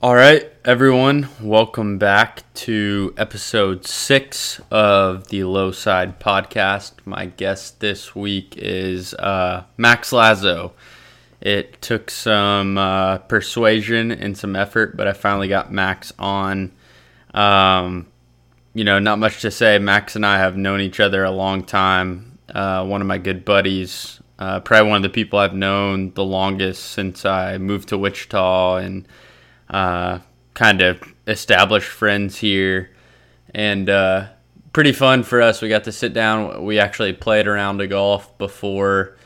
All right, everyone, welcome back to episode six of the Low Side Podcast. My guest this week is uh, Max Lazzo. It took some uh, persuasion and some effort, but I finally got Max on. Um, you know, not much to say. Max and I have known each other a long time. Uh, one of my good buddies, uh, probably one of the people I've known the longest since I moved to Wichita and uh, kind of established friends here, and uh, pretty fun for us. We got to sit down. We actually played around of golf before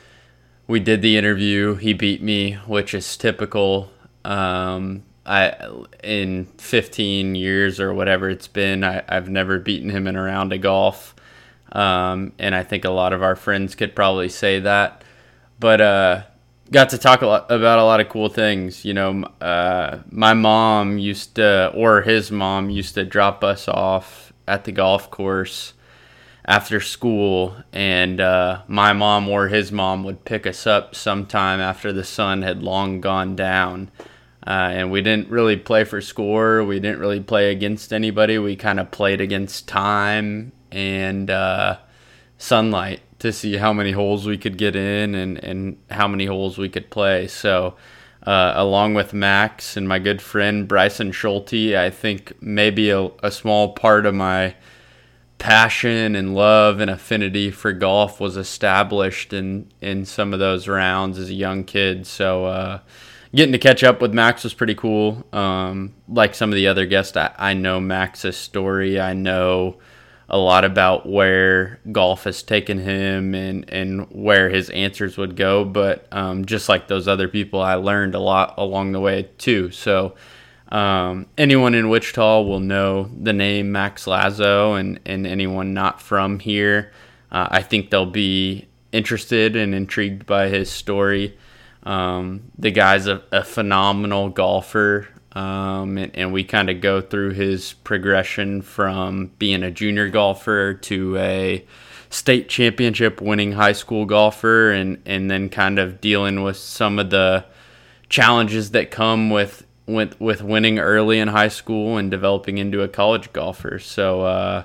we did the interview. He beat me, which is typical. Um, I in 15 years or whatever it's been, I, I've never beaten him in a round of golf. Um, and I think a lot of our friends could probably say that. But uh, got to talk a lot about a lot of cool things. You know, uh, my mom used to, or his mom used to drop us off at the golf course after school, and uh, my mom or his mom would pick us up sometime after the sun had long gone down. Uh, and we didn't really play for score. We didn't really play against anybody. We kind of played against time and uh, sunlight to see how many holes we could get in and, and how many holes we could play. So, uh, along with Max and my good friend Bryson Schulte, I think maybe a, a small part of my passion and love and affinity for golf was established in, in some of those rounds as a young kid. So, uh, getting to catch up with Max was pretty cool. Um, like some of the other guests, I, I know Max's story. I know a lot about where golf has taken him and, and where his answers would go. But um, just like those other people, I learned a lot along the way too. So um, anyone in Wichita will know the name Max Lazzo, and, and anyone not from here, uh, I think they'll be interested and intrigued by his story. Um, the guy's a, a phenomenal golfer. Um, and, and, we kind of go through his progression from being a junior golfer to a state championship winning high school golfer and, and then kind of dealing with some of the challenges that come with, with, with winning early in high school and developing into a college golfer. So, uh,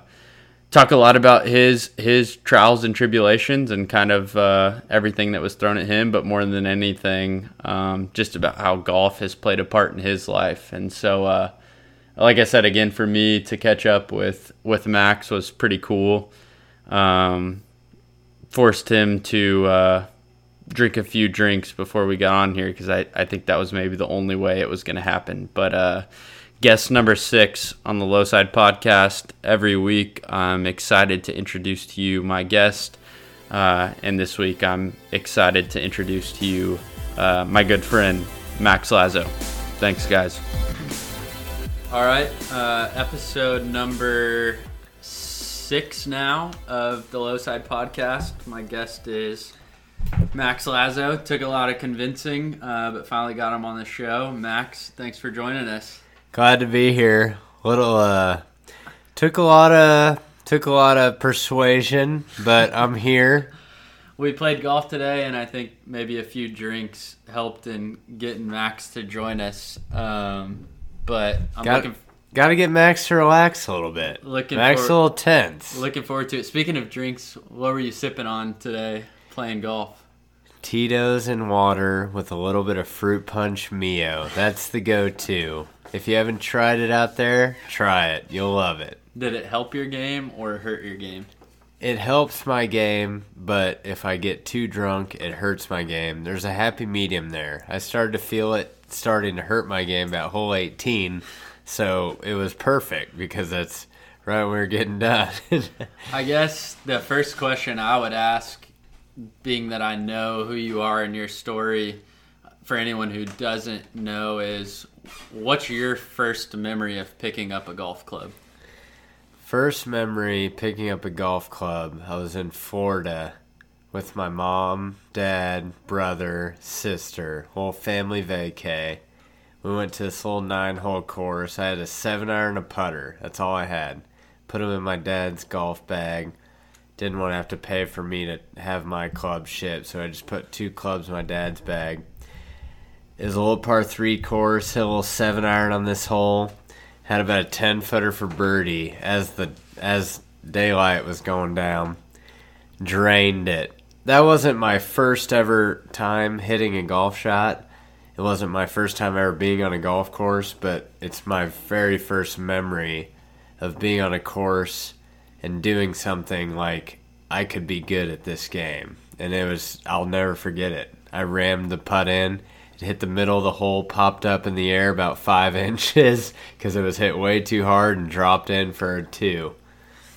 talk a lot about his his trials and tribulations and kind of uh, everything that was thrown at him, but more than anything, um, just about how golf has played a part in his life. And so, uh, like I said again, for me to catch up with with Max was pretty cool. Um, forced him to uh, drink a few drinks before we got on here because I, I think that was maybe the only way it was going to happen. But uh, guest number six on the Low Side podcast. Every week, I'm excited to introduce to you my guest. Uh, and this week, I'm excited to introduce to you uh, my good friend, Max Lazzo. Thanks, guys. All right, uh, episode number six now of the Low Side podcast. My guest is Max Lazzo. Took a lot of convincing, uh, but finally got him on the show. Max, thanks for joining us. Glad to be here. Little uh took a lot of took a lot of persuasion, but I'm here. We played golf today, and I think maybe a few drinks helped in getting Max to join us. Um, but I'm got, looking. Got to get Max to relax a little bit. Looking Max for, a little tense. Looking forward to it. Speaking of drinks, what were you sipping on today playing golf? Tito's and water with a little bit of fruit punch Mio. That's the go-to. If you haven't tried it out there, try it. You'll love it. Did it help your game or hurt your game? It helps my game, but if I get too drunk, it hurts my game. There's a happy medium there. I started to feel it starting to hurt my game about hole 18, so it was perfect because that's right when we are getting done. I guess the first question I would ask, being that I know who you are and your story, for anyone who doesn't know, is what's your first memory of picking up a golf club? First memory picking up a golf club, I was in Florida with my mom, dad, brother, sister, whole family vacay. We went to this little nine hole course. I had a seven iron and a putter. That's all I had. Put them in my dad's golf bag. Didn't want to have to pay for me to have my club shipped, so I just put two clubs in my dad's bag Was a little par three course, hit a little seven iron on this hole. Had about a ten footer for birdie as the as daylight was going down. Drained it. That wasn't my first ever time hitting a golf shot. It wasn't my first time ever being on a golf course, but it's my very first memory of being on a course and doing something like I could be good at this game. And it was, I'll never forget it. I rammed the putt in. It hit the middle of the hole, popped up in the air about five inches because it was hit way too hard and dropped in for a two.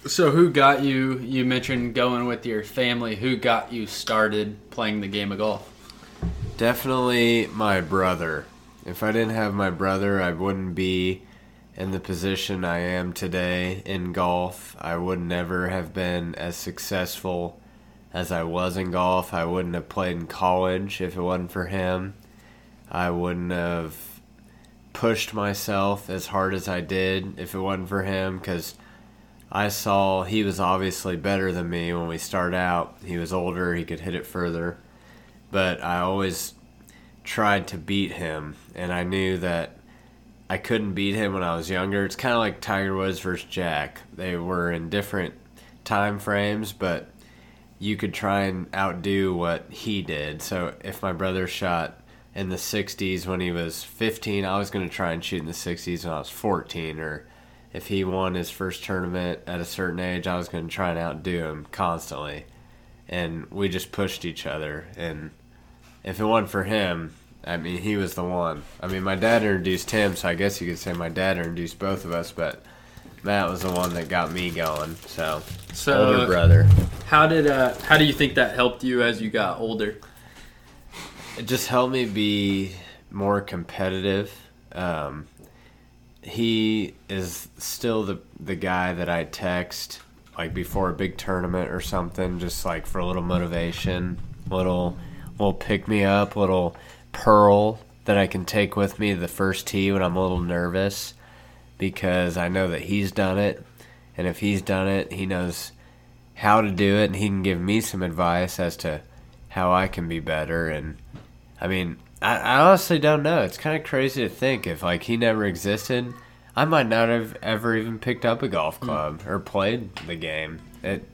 So, who got you? You mentioned going with your family. Who got you started playing the game of golf? Definitely my brother. If I didn't have my brother, I wouldn't be in the position I am today in golf. I would never have been as successful as I was in golf. I wouldn't have played in college if it wasn't for him. I wouldn't have pushed myself as hard as I did if it wasn't for him because I saw he was obviously better than me when we started out. He was older, he could hit it further. But I always tried to beat him, and I knew that I couldn't beat him when I was younger. It's kind of like Tiger Woods versus Jack. They were in different time frames, but you could try and outdo what he did. So if my brother shot in the 60s when he was 15, I was going to try and shoot in the 60s when I was 14. Or if he won his first tournament at a certain age, I was going to try and outdo him constantly. And we just pushed each other. And if it wasn't for him, I mean, he was the one. I mean, my dad introduced him, so I guess you could say my dad introduced both of us, but Matt was the one that got me going. So, so older brother. How did uh, how do you think that helped you as you got older? It just helped me be more competitive. Um, he is still the the guy that I text like before a big tournament or something, just like for a little motivation, little little pick me up, little pearl that I can take with me the first tee when I'm a little nervous because I know that he's done it. And if he's done it, he knows how to do it and he can give me some advice as to how I can be better. And I mean, I, I honestly don't know. It's kind of crazy to think if like he never existed, I might not have ever even picked up a golf hmm. club or played the game. It.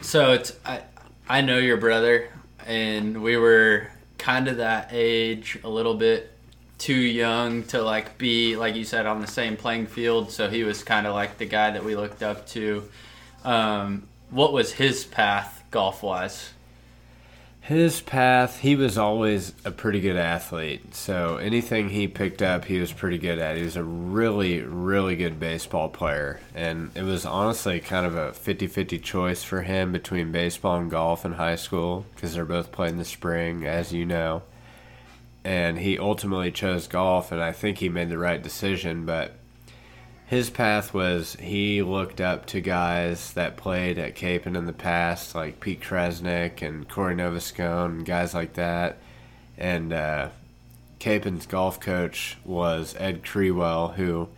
So it's I I know your brother, and we were kind of that age, a little bit too young to like be like you said on the same playing field. So he was kind of like the guy that we looked up to. Um, what was his path golf wise? His path, he was always a pretty good athlete. So anything he picked up, he was pretty good at. He was a really, really good baseball player. And it was honestly kind of a 50 50 choice for him between baseball and golf in high school because they're both playing in the spring, as you know. And he ultimately chose golf, and I think he made the right decision. But his path was he looked up to guys that played at Kapaun in the past, like Pete Kresnik and Corey Novascone and guys like that. And uh, Kapaun's golf coach was Ed Kriwiel, who,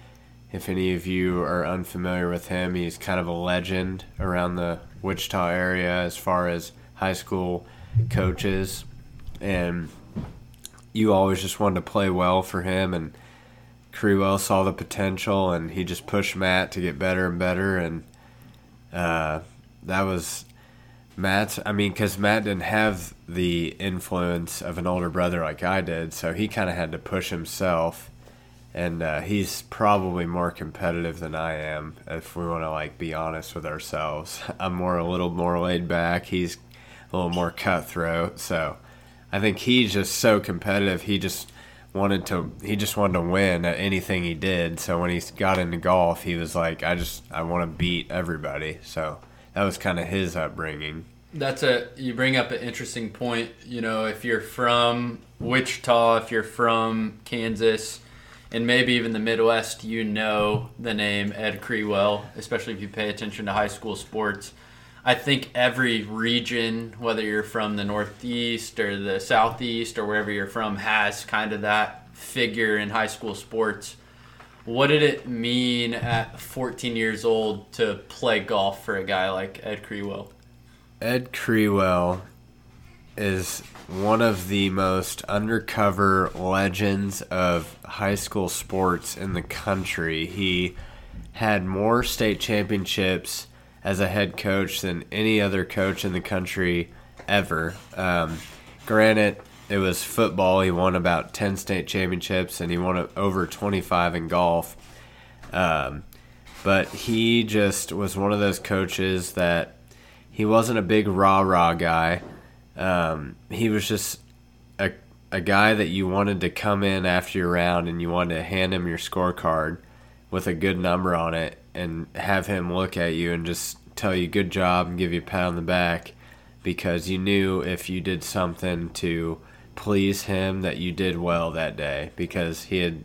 if any of you are unfamiliar with him, he's kind of a legend around the Wichita area as far as high school coaches. And you always just wanted to play well for him and – Kriwiel saw the potential and he just pushed Matt to get better and better. And uh, that was Matt's. I mean, because Matt didn't have the influence of an older brother like I did, so he kind of had to push himself. And uh, he's probably more competitive than I am, if we want to like be honest with ourselves. I'm more a little more laid back. He's a little more cutthroat. So I think he's just so competitive. He just wanted to he just wanted to win at anything he did. So when he got into golf he was like i just i want to beat everybody. So that was kind of his upbringing. That's a you bring up an interesting point you know if you're from wichita if you're from kansas and maybe even the midwest you know the name ed kriwiel especially if you pay attention to high school sports I think every region, whether you're from the Northeast or the Southeast or wherever you're from, has kind of that figure in high school sports. What did it mean at 14 years old to play golf for a guy like Ed Kriwiel? Ed Kriwiel is one of the most undercover legends of high school sports in the country. He had more state championships as a head coach than any other coach in the country ever. Um, granted, it was football. He won about 10 state championships and he won over 25 in golf. Um, but he just was one of those coaches that he wasn't a big rah rah guy. Um, he was just a, a guy that you wanted to come in after your round and you wanted to hand him your scorecard with a good number on it and have him look at you and just tell you good job and give you a pat on the back because you knew if you did something to please him that you did well that day because he had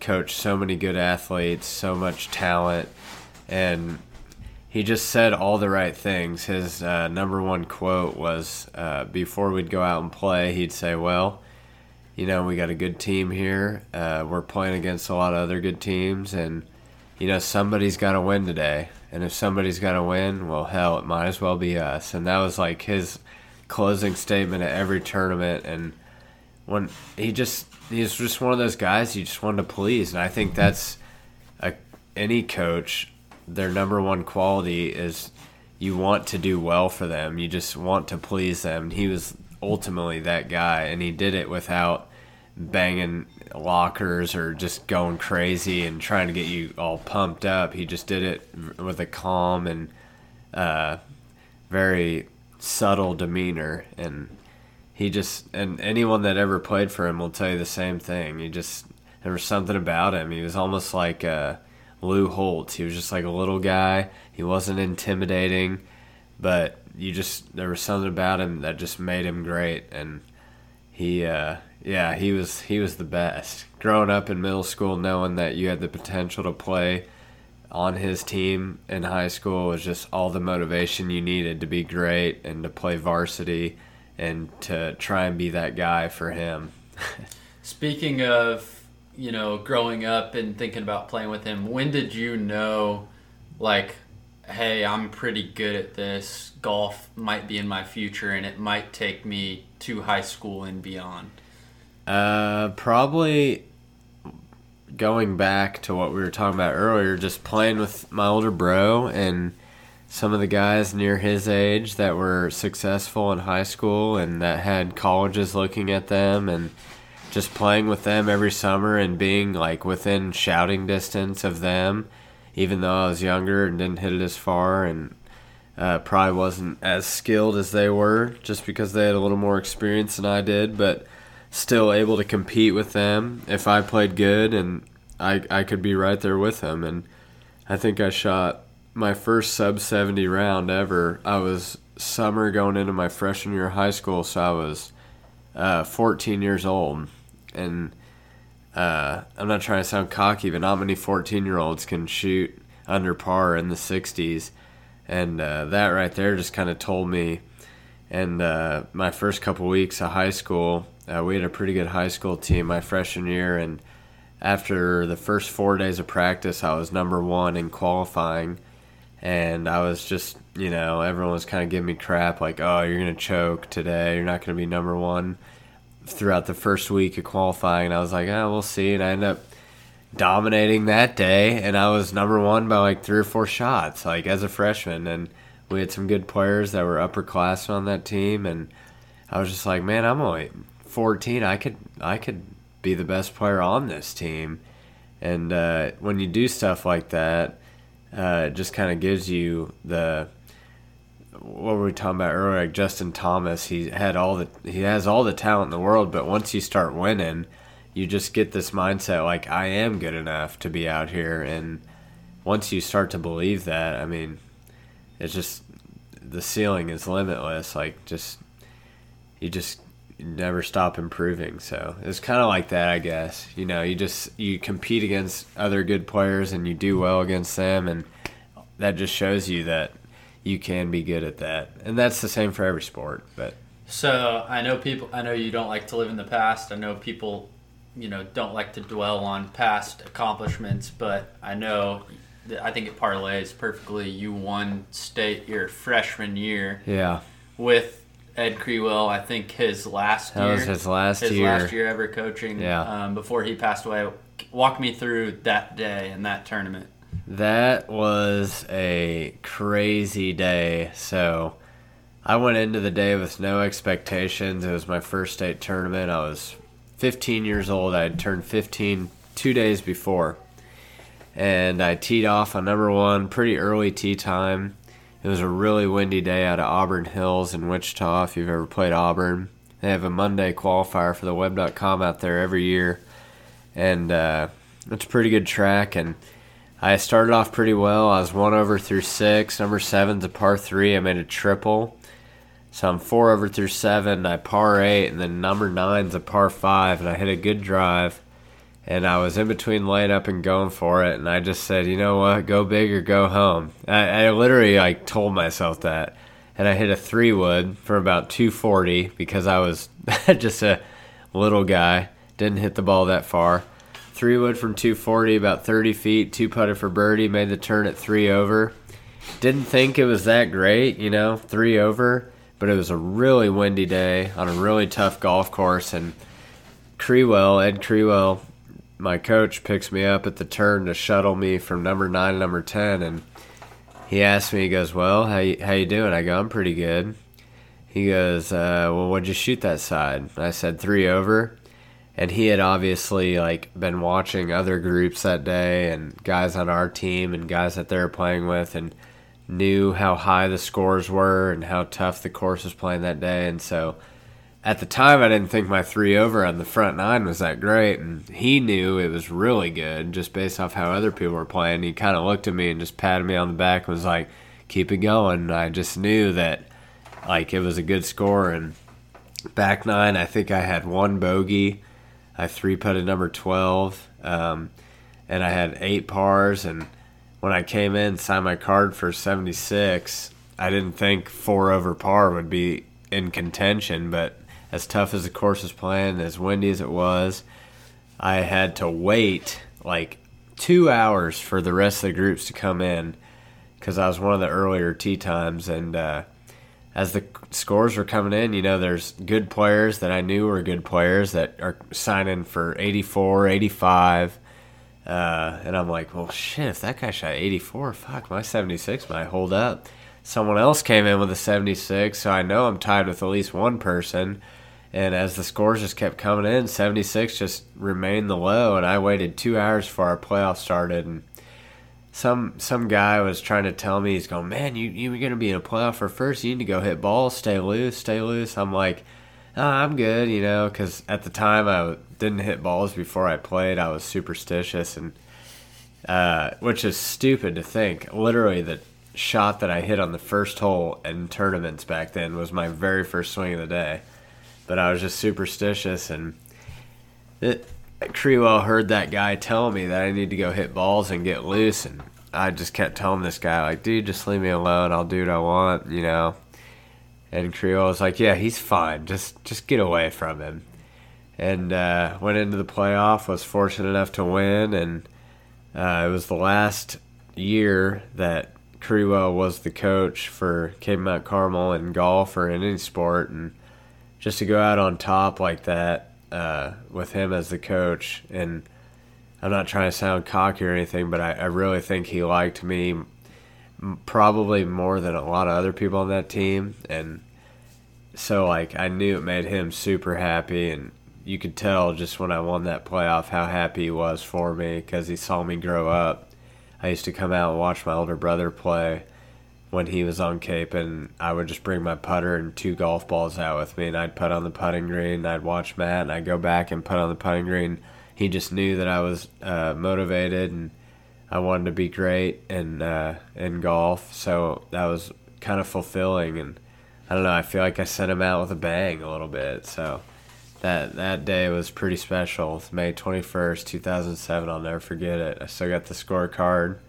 coached so many good athletes, so much talent, and he just said all the right things. His uh, number one quote was uh, before we'd go out and play, he'd say, Well, you know, we got a good team here. Uh, we're playing against a lot of other good teams, and, you know, somebody's got to win today. And if somebody's got to win, well, hell, it might as well be us. And that was like his closing statement at every tournament. And when he just, he's just one of those guys you just wanted to please. And I think that's a, any coach their number one quality is you want to do well for them. You just want to please them. He was ultimately that guy, and he did it without banging lockers or just going crazy and trying to get you all pumped up. He just did it with a calm and uh, very subtle demeanor, and he just and anyone that ever played for him will tell you the same thing. He just there was something about him. He was almost like. Uh, Lou Holtz. He was just like a little guy. He wasn't intimidating, but you just there was something about him that just made him great. And he, uh, yeah, he was he was the best. Growing up in middle school, knowing that you had the potential to play on his team in high school was just all the motivation you needed to be great and to play varsity and to try and be that guy for him. Speaking of you know, growing up and thinking about playing with him, when did you know, like, hey, I'm pretty good at this. Golf might be in my future, and it might take me to high school and beyond. Uh, probably going back to what we were talking about earlier, just playing with my older bro and some of the guys near his age that were successful in high school and that had colleges looking at them and just playing with them every summer and being like within shouting distance of them, even though I was younger and didn't hit it as far and uh, probably wasn't as skilled as they were just because they had a little more experience than I did, but still able to compete with them if I played good and I, I could be right there with them. And I think I shot my first sub 70 round ever. I was summer going into my freshman year of high school, so I was uh, 14 years old and uh, I'm not trying to sound cocky, but not many 14 year olds can shoot under par in the 60s. And uh, that right there just kind of told me. And uh, my first couple weeks of high school, uh, we had a pretty good high school team my freshman year. And after the first four days of practice, I was number one in qualifying. And I was just, you know, everyone was kind of giving me crap like, oh, you're to choke today. You're not to be number one throughout the first week of qualifying. And I was like, oh, we'll see. And I ended up dominating that day. And I was number one by like three or four shots, like as a freshman. And we had some good players that were upperclassmen on that team. And I was just like, man, I'm only 14. I could, I could be the best player on this team. And uh, when you do stuff like that, uh, it just kind of gives you the what were we talking about earlier? Like Justin Thomas, he had all the he has all the talent in the world, but once you start winning, you just get this mindset like I am good enough to be out here, and once you start to believe that, I mean, it's just the ceiling is limitless. Like just you just never stop improving. So it's kind of like that, I guess. You know, you just you compete against other good players and you do well against them, and that just shows you that you can be good at that, and that's the same for every sport. But so I know people. I know you don't like to live in the past. I know people, you know, don't like to dwell on past accomplishments. But I know, I think it parlays perfectly. You won state your freshman year. Yeah. With Ed Kriwiel. I think his last That year. was his last his year. last year ever coaching. Yeah. Um, before he passed away. Walk me through that day and that tournament. That was a crazy day. So I went into the day with no expectations. It was my first state tournament. I was 15 years old. I had turned 15 two days before. And I teed off on number one, pretty early tee time. It was a really windy day out of Auburn Hills in Wichita, if you've ever played Auburn. They have a Monday qualifier for the web.com out there every year. And uh, it's a pretty good track. And I started off pretty well. I was one over through six. Number seven's a par three. I made a triple. So I'm four over through seven. I par eight, and then number nine's a par five, and I hit a good drive. And I was in between laying up and going for it, and I just said, you know what, go big or go home. I, I literally like told myself that, and I hit a three wood for about 240 because I was just a little guy, didn't hit the ball that far. Three wood from 240, about 30 feet, two putted for birdie, made the turn at three over. Didn't think it was that great, you know, three over, but it was a really windy day on a really tough golf course. And Kriwiel, Ed Kriwiel, my coach, picks me up at the turn to shuttle me from number nine to number 10. And he asks me, he goes, Well, how you, how you doing? I go, I'm pretty good. He goes, uh, Well, what'd you shoot that side? I said, Three over and he had obviously like been watching other groups that day and guys on our team and guys that they were playing with and knew how high the scores were and how tough the course was playing that day and so at the time I didn't think my three over on the front nine was that great and he knew it was really good just based off how other people were playing he kind of looked at me and just patted me on the back and was like keep it going I just knew that like it was a good score and back nine I think I had one bogey I three putted number 12, um, and I had eight pars. And when I came in, signed my card for 76, I didn't think four over par would be in contention. But as tough as the course was playing, as windy as it was, I had to wait like two hours for the rest of the groups to come in because I was one of the earlier tee times. And uh, as the scores were coming in, you know, there's good players that I knew were good players that are signing for 84, 85. Uh, and I'm like, well, shit, if that guy shot 84, fuck, my 76 might hold up. Someone else came in with a 76, so I know I'm tied with at least one person. And as the scores just kept coming in, 76 just remained the low, and I waited two hours before our playoff started. And some some guy was trying to tell me he's going, man, you you're gonna be in a playoff for first. You need to go hit balls, stay loose, stay loose. I'm like, oh, I'm good, you know, because at the time I didn't hit balls before I played. I was superstitious, and uh, which is stupid to think. Literally, the shot that I hit on the first hole in tournaments back then was my very first swing of the day. But I was just superstitious, and it, Kriwiel heard that guy tell me that I need to go hit balls and get loose, and I just kept telling this guy, like, dude, just leave me alone. I'll do what I want, you know. And Kriwiel was like, yeah, he's fine. Just just get away from him. And uh, went into the playoff. Was fortunate enough to win, and uh, it was the last year that Kriwiel was the coach for Cape Mount Carmel in golf or in any sport, and just to go out on top like that uh, with him as the coach, and I'm not trying to sound cocky or anything, but I, I really think he liked me probably more than a lot of other people on that team, and so like I knew it made him super happy, and you could tell just when I won that playoff how happy he was for me because he saw me grow up. I used to come out and watch my older brother play when he was on Cape, and I would just bring my putter and two golf balls out with me, and I'd put on the putting green, and I'd watch Matt, and I'd go back and put on the putting green. He just knew that I was uh, motivated and I wanted to be great in uh, in golf, so that was kind of fulfilling, and I don't know, I feel like I sent him out with a bang a little bit, so that that day was pretty special. May twenty first, two thousand seven. I'll never forget it. I still got the scorecard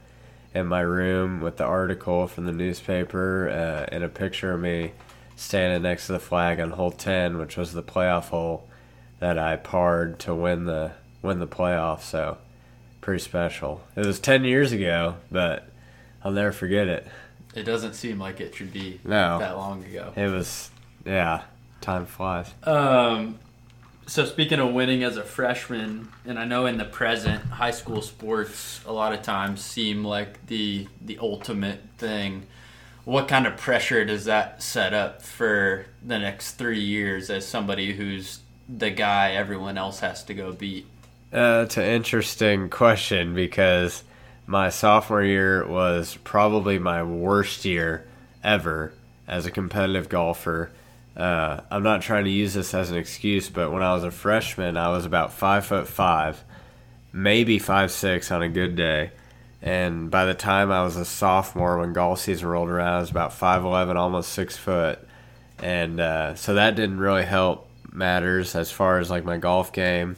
in my room with the article from the newspaper uh, and a picture of me standing next to the flag on hole 10 which was the playoff hole that I parred to win the win the playoff so pretty special it was 10 years ago but I'll never forget it It doesn't seem like it should be No. that long ago. it was Yeah, time flies. Um, so speaking of winning as a freshman, and I know in the present, high school sports a lot of times seem like the the ultimate thing. What kind of pressure does that set up for the next three years as somebody who's the guy everyone else has to go beat? Uh, it's an interesting question because my sophomore year was probably my worst year ever as a competitive golfer. Uh, I'm not trying to use this as an excuse, but when I was a freshman, I was about five foot five, maybe five six on a good day. And by the time I was a sophomore, when golf season rolled around, I was about five eleven, almost six foot. And uh, so that didn't really help matters as far as like my golf game.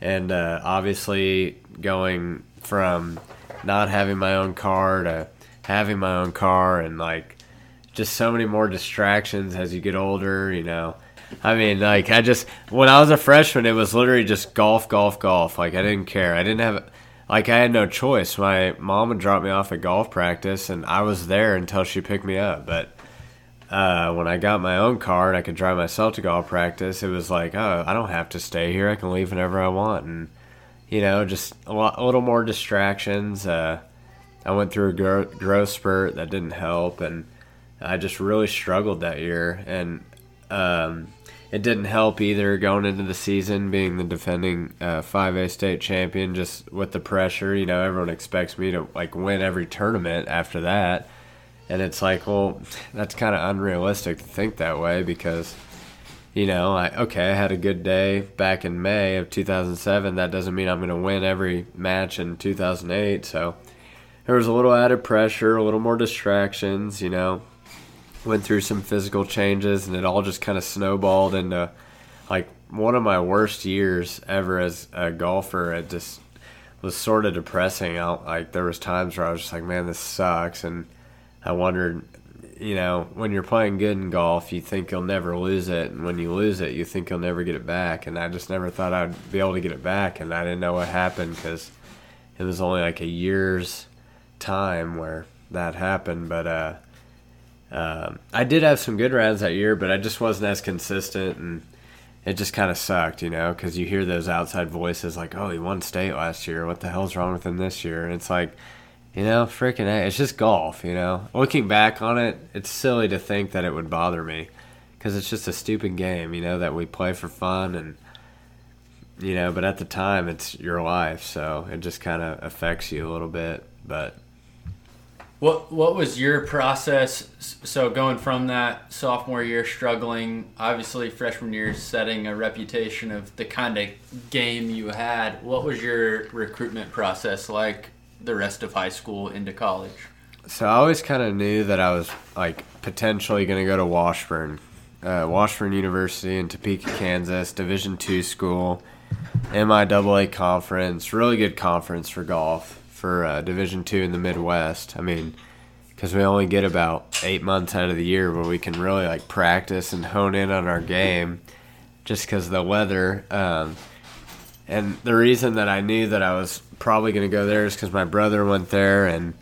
And uh, obviously, going from not having my own car to having my own car and like just so many more distractions as you get older, you know. I mean, like I just when I was a freshman, it was literally just golf, golf, golf. Like I didn't care. I didn't have like I had no choice. My mom would drop me off at golf practice, and I was there until she picked me up. But uh, when I got my own car and I could drive myself to golf practice, it was like, oh, I don't have to stay here. I can leave whenever I want, and you know, just a, lot, a little more distractions. Uh, I went through a gro- growth spurt that didn't help, and I just really struggled that year. And um, it didn't help either going into the season, being the defending uh, 5A state champion, just with the pressure. You know, everyone expects me to like win every tournament after that. And it's like, well, that's kind of unrealistic to think that way because you know, I okay, I had a good day back in May of 2007. That doesn't mean I'm going to win every match in 2008. So there was a little added pressure, a little more distractions. You know, went through some physical changes, and it all just kind of snowballed into like one of my worst years ever as a golfer. It just was sort of depressing. I, like there was times where I was just like, man, this sucks, and I wondered you know, when you're playing good in golf, you think you'll never lose it, and when you lose it, you think you'll never get it back. And I just never thought I'd be able to get it back, and I didn't know what happened because it was only like a year's time where that happened. But uh, uh, I did have some good rounds that year, but I just wasn't as consistent, and it just kind of sucked, you know, because you hear those outside voices like, "Oh, he won state last year. What the hell's wrong with him this year?" And it's like you know, freaking, it's just golf. You know, looking back on it, it's silly to think that it would bother me because it's just a stupid game. You know that we play for fun and you know, but at the time, it's your life, so it just kind of affects you a little bit. But what what was your process? So going from that sophomore year struggling, obviously freshman year setting a reputation of the kind of game you had. What was your recruitment process like the rest of high school into college? So I always kind of knew that I was like potentially going to go to Washburn, uh, Washburn University in Topeka, Kansas, Division two school, MIAA conference, really good conference for golf for uh, Division two in the Midwest. I mean, because we only get about eight months out of the year where we can really like practice and hone in on our game, just because the weather. Um, and the reason that I knew that I was probably going to go there is because my brother went there and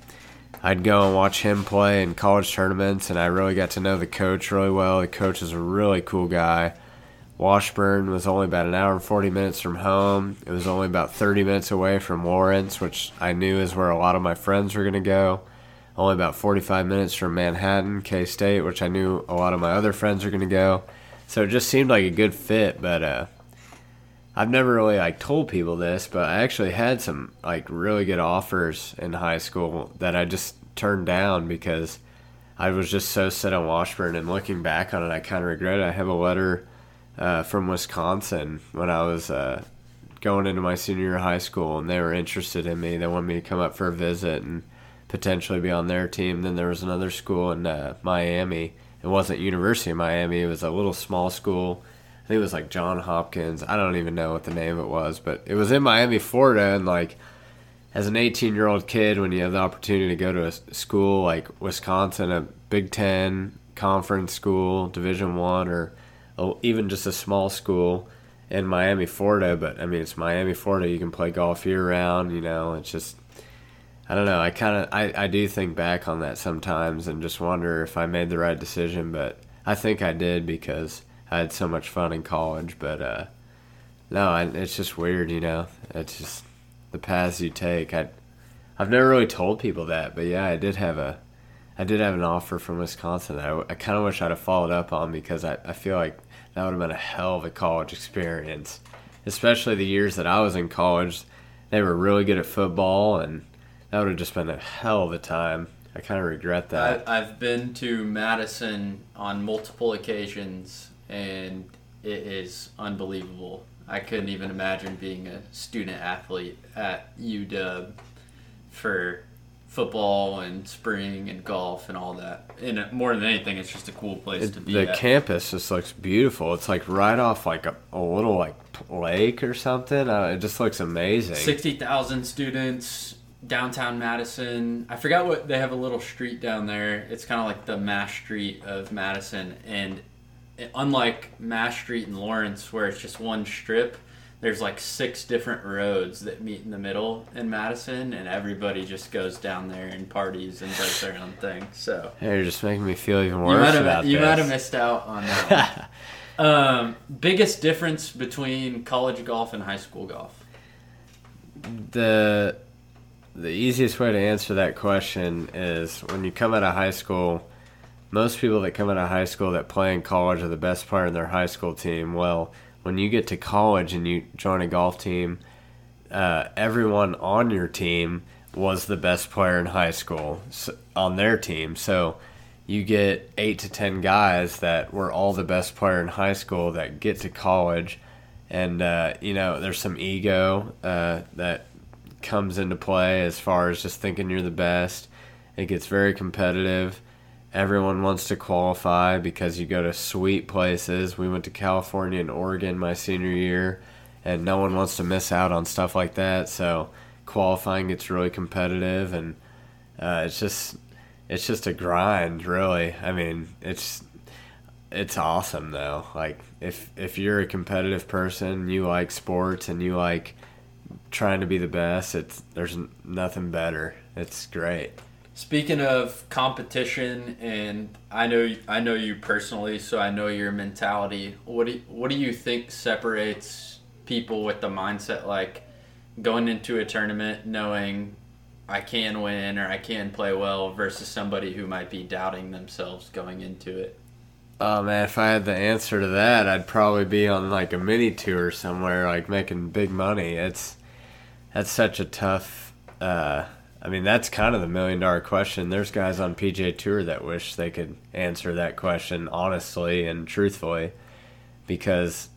I'd go and watch him play in college tournaments, and I really got to know the coach really well. The coach is a really cool guy. Washburn was only about an hour and 40 minutes from home. It was only about 30 minutes away from Lawrence, which I knew is where a lot of my friends were going to go. Only about 45 minutes from Manhattan, K State, which I knew a lot of my other friends were going to go. So it just seemed like a good fit, but uh, I've never really like told people this, but I actually had some like really good offers in high school that I just turned down because I was just so set on Washburn. And looking back on it, I kind of regret it. I have a letter uh, from Wisconsin when I was uh, going into my senior year of high school, and they were interested in me. They wanted me to come up for a visit and potentially be on their team. Then there was another school in uh, Miami. It wasn't University of Miami. It was a little small school I think it was like John Hopkins. I don't even know what the name it was, but it was in Miami, Florida, and like as an 18 year old kid, when you have the opportunity to go to a school like Wisconsin, a Big Ten conference school, Division One, or even just a small school in Miami, Florida. But I mean, it's Miami, Florida. You can play golf year round. You know, it's just I don't know. I kind of I, I do think back on that sometimes and just wonder if I made the right decision. But I think I did because I had so much fun in college. But uh, no, I, it's just weird, you know. It's just the paths you take. I I've never really told people that, but yeah, I did have a I did have an offer from Wisconsin that I, I kind of wish I'd have followed up on because I, I feel like that would have been a hell of a college experience, especially the years that I was in college. They were really good at football, and that would have just been a hell of a time. I kind of regret that. I, I've been to Madison on multiple occasions, and it is unbelievable. I couldn't even imagine being a student athlete at UW for football and spring and golf and all that. And more than anything, it's just a cool place to be. The at. campus just looks beautiful. It's like right off like a, a little like lake or something. Uh, it just looks amazing. Sixty thousand students downtown Madison. I forgot what they have a little street down there. It's kind of like the Mass Street of Madison, and unlike Mass Street in Lawrence, where it's just one strip, there's like six different roads that meet in the middle in Madison, and everybody just goes down there and parties and does their own thing. So hey, you're just making me feel even worse you might about have, You this. might have missed out on that. um, biggest difference between college golf and high school golf. the the easiest way to answer that question is when you come out of high school most people that come out of high school that play in college are the best player in their high school team well when you get to college and you join a golf team uh, everyone on your team was the best player in high school on their team. So you get eight to ten guys that were all the best player in high school that get to college. And uh, you know there's some ego uh, that comes into play as far as just thinking you're the best. It gets very competitive everyone wants to qualify because you go to sweet places we went to california and oregon my senior year and no one wants to miss out on stuff like that so qualifying gets really competitive and uh, it's just it's just a grind really i mean it's it's awesome though. Like if if you're a competitive person, you like sports and you like trying to be the best, it's there's nothing better. It's great. Speaking of competition, and I know I know you personally, so I know your mentality. What do you, what do you think separates people with the mindset like going into a tournament knowing I can win or I can play well versus somebody who might be doubting themselves going into it? Oh man, if I had the answer to that, I'd probably be on like a mini tour somewhere, like making big money. It's that's such a tough. Uh, I mean, that's kind of the million dollar question. There's guys on PGA Tour that wish they could answer that question honestly and truthfully, because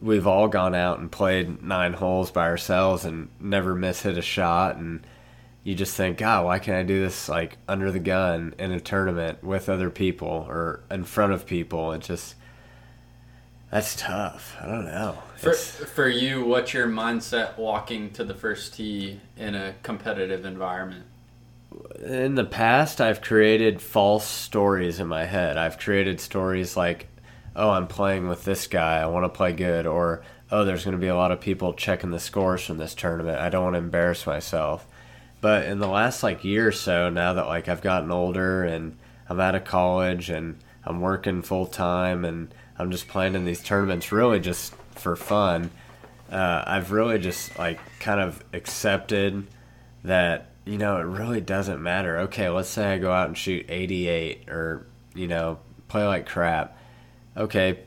we've all gone out and played nine holes by ourselves and never miss hit a shot and you just think, God, why can't I do this like under the gun in a tournament with other people or in front of people? It just that's tough. I don't know. For, It's- for you, what's your mindset walking to the first tee in a competitive environment? in the past, I've created false stories in my head. I've created stories like, oh, I'm playing with this guy. I want to play good. Or, oh, there's going to be a lot of people checking the scores from this tournament. I don't want to embarrass myself. But in the last like year or so, now that like I've gotten older and I'm out of college and I'm working full time and I'm just playing in these tournaments really just for fun, uh, I've really just like kind of accepted that you know it really doesn't matter. Okay, let's say I go out and shoot 88 or you know play like crap. Okay,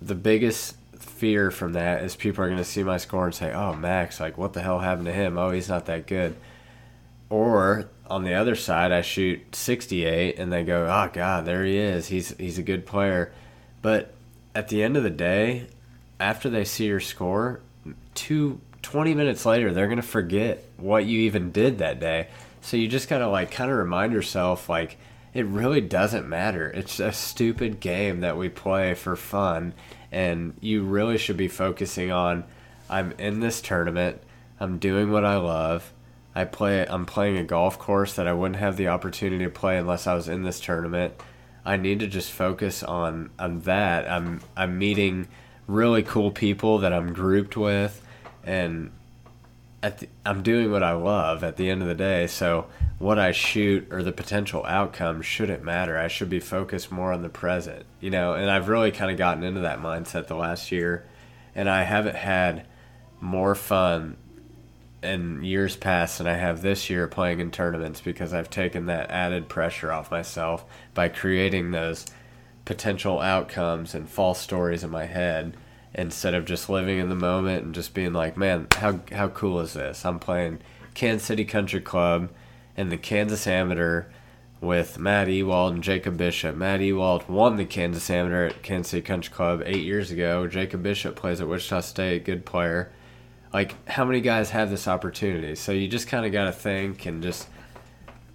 the biggest fear from that is people are going to see my score and say, "Oh, Max, like what the hell happened to him? Oh, he's not that good." Or on the other side, I shoot 68 and they go, "Oh God, there he is. He's he's a good player." But at the end of the day, after they see your score, two 20 minutes later, they're going to forget what you even did that day. So you just got to like kind of remind yourself like it really doesn't matter. It's a stupid game that we play for fun and you really should be focusing on I'm in this tournament. I'm doing what I love. I play I'm playing a golf course that I wouldn't have the opportunity to play unless I was in this tournament. I need to just focus on on that. I'm I'm meeting really cool people that I'm grouped with and the, I'm doing what I love at the end of the day. So what I shoot or the potential outcome shouldn't matter. I should be focused more on the present, you know. And I've really kind of gotten into that mindset the last year, and I haven't had more fun in years past and I have this year playing in tournaments because I've taken that added pressure off myself by creating those potential outcomes and false stories in my head instead of just living in the moment and just being like, man, how how cool is this? I'm playing Kansas City Country Club and the Kansas Amateur with Matt Ewald and Jacob Bishop. Matt Ewald won the Kansas Amateur at Kansas City Country Club eight years ago. Jacob Bishop plays at Wichita State, good player like how many guys have this opportunity? So you just kind of got to think and just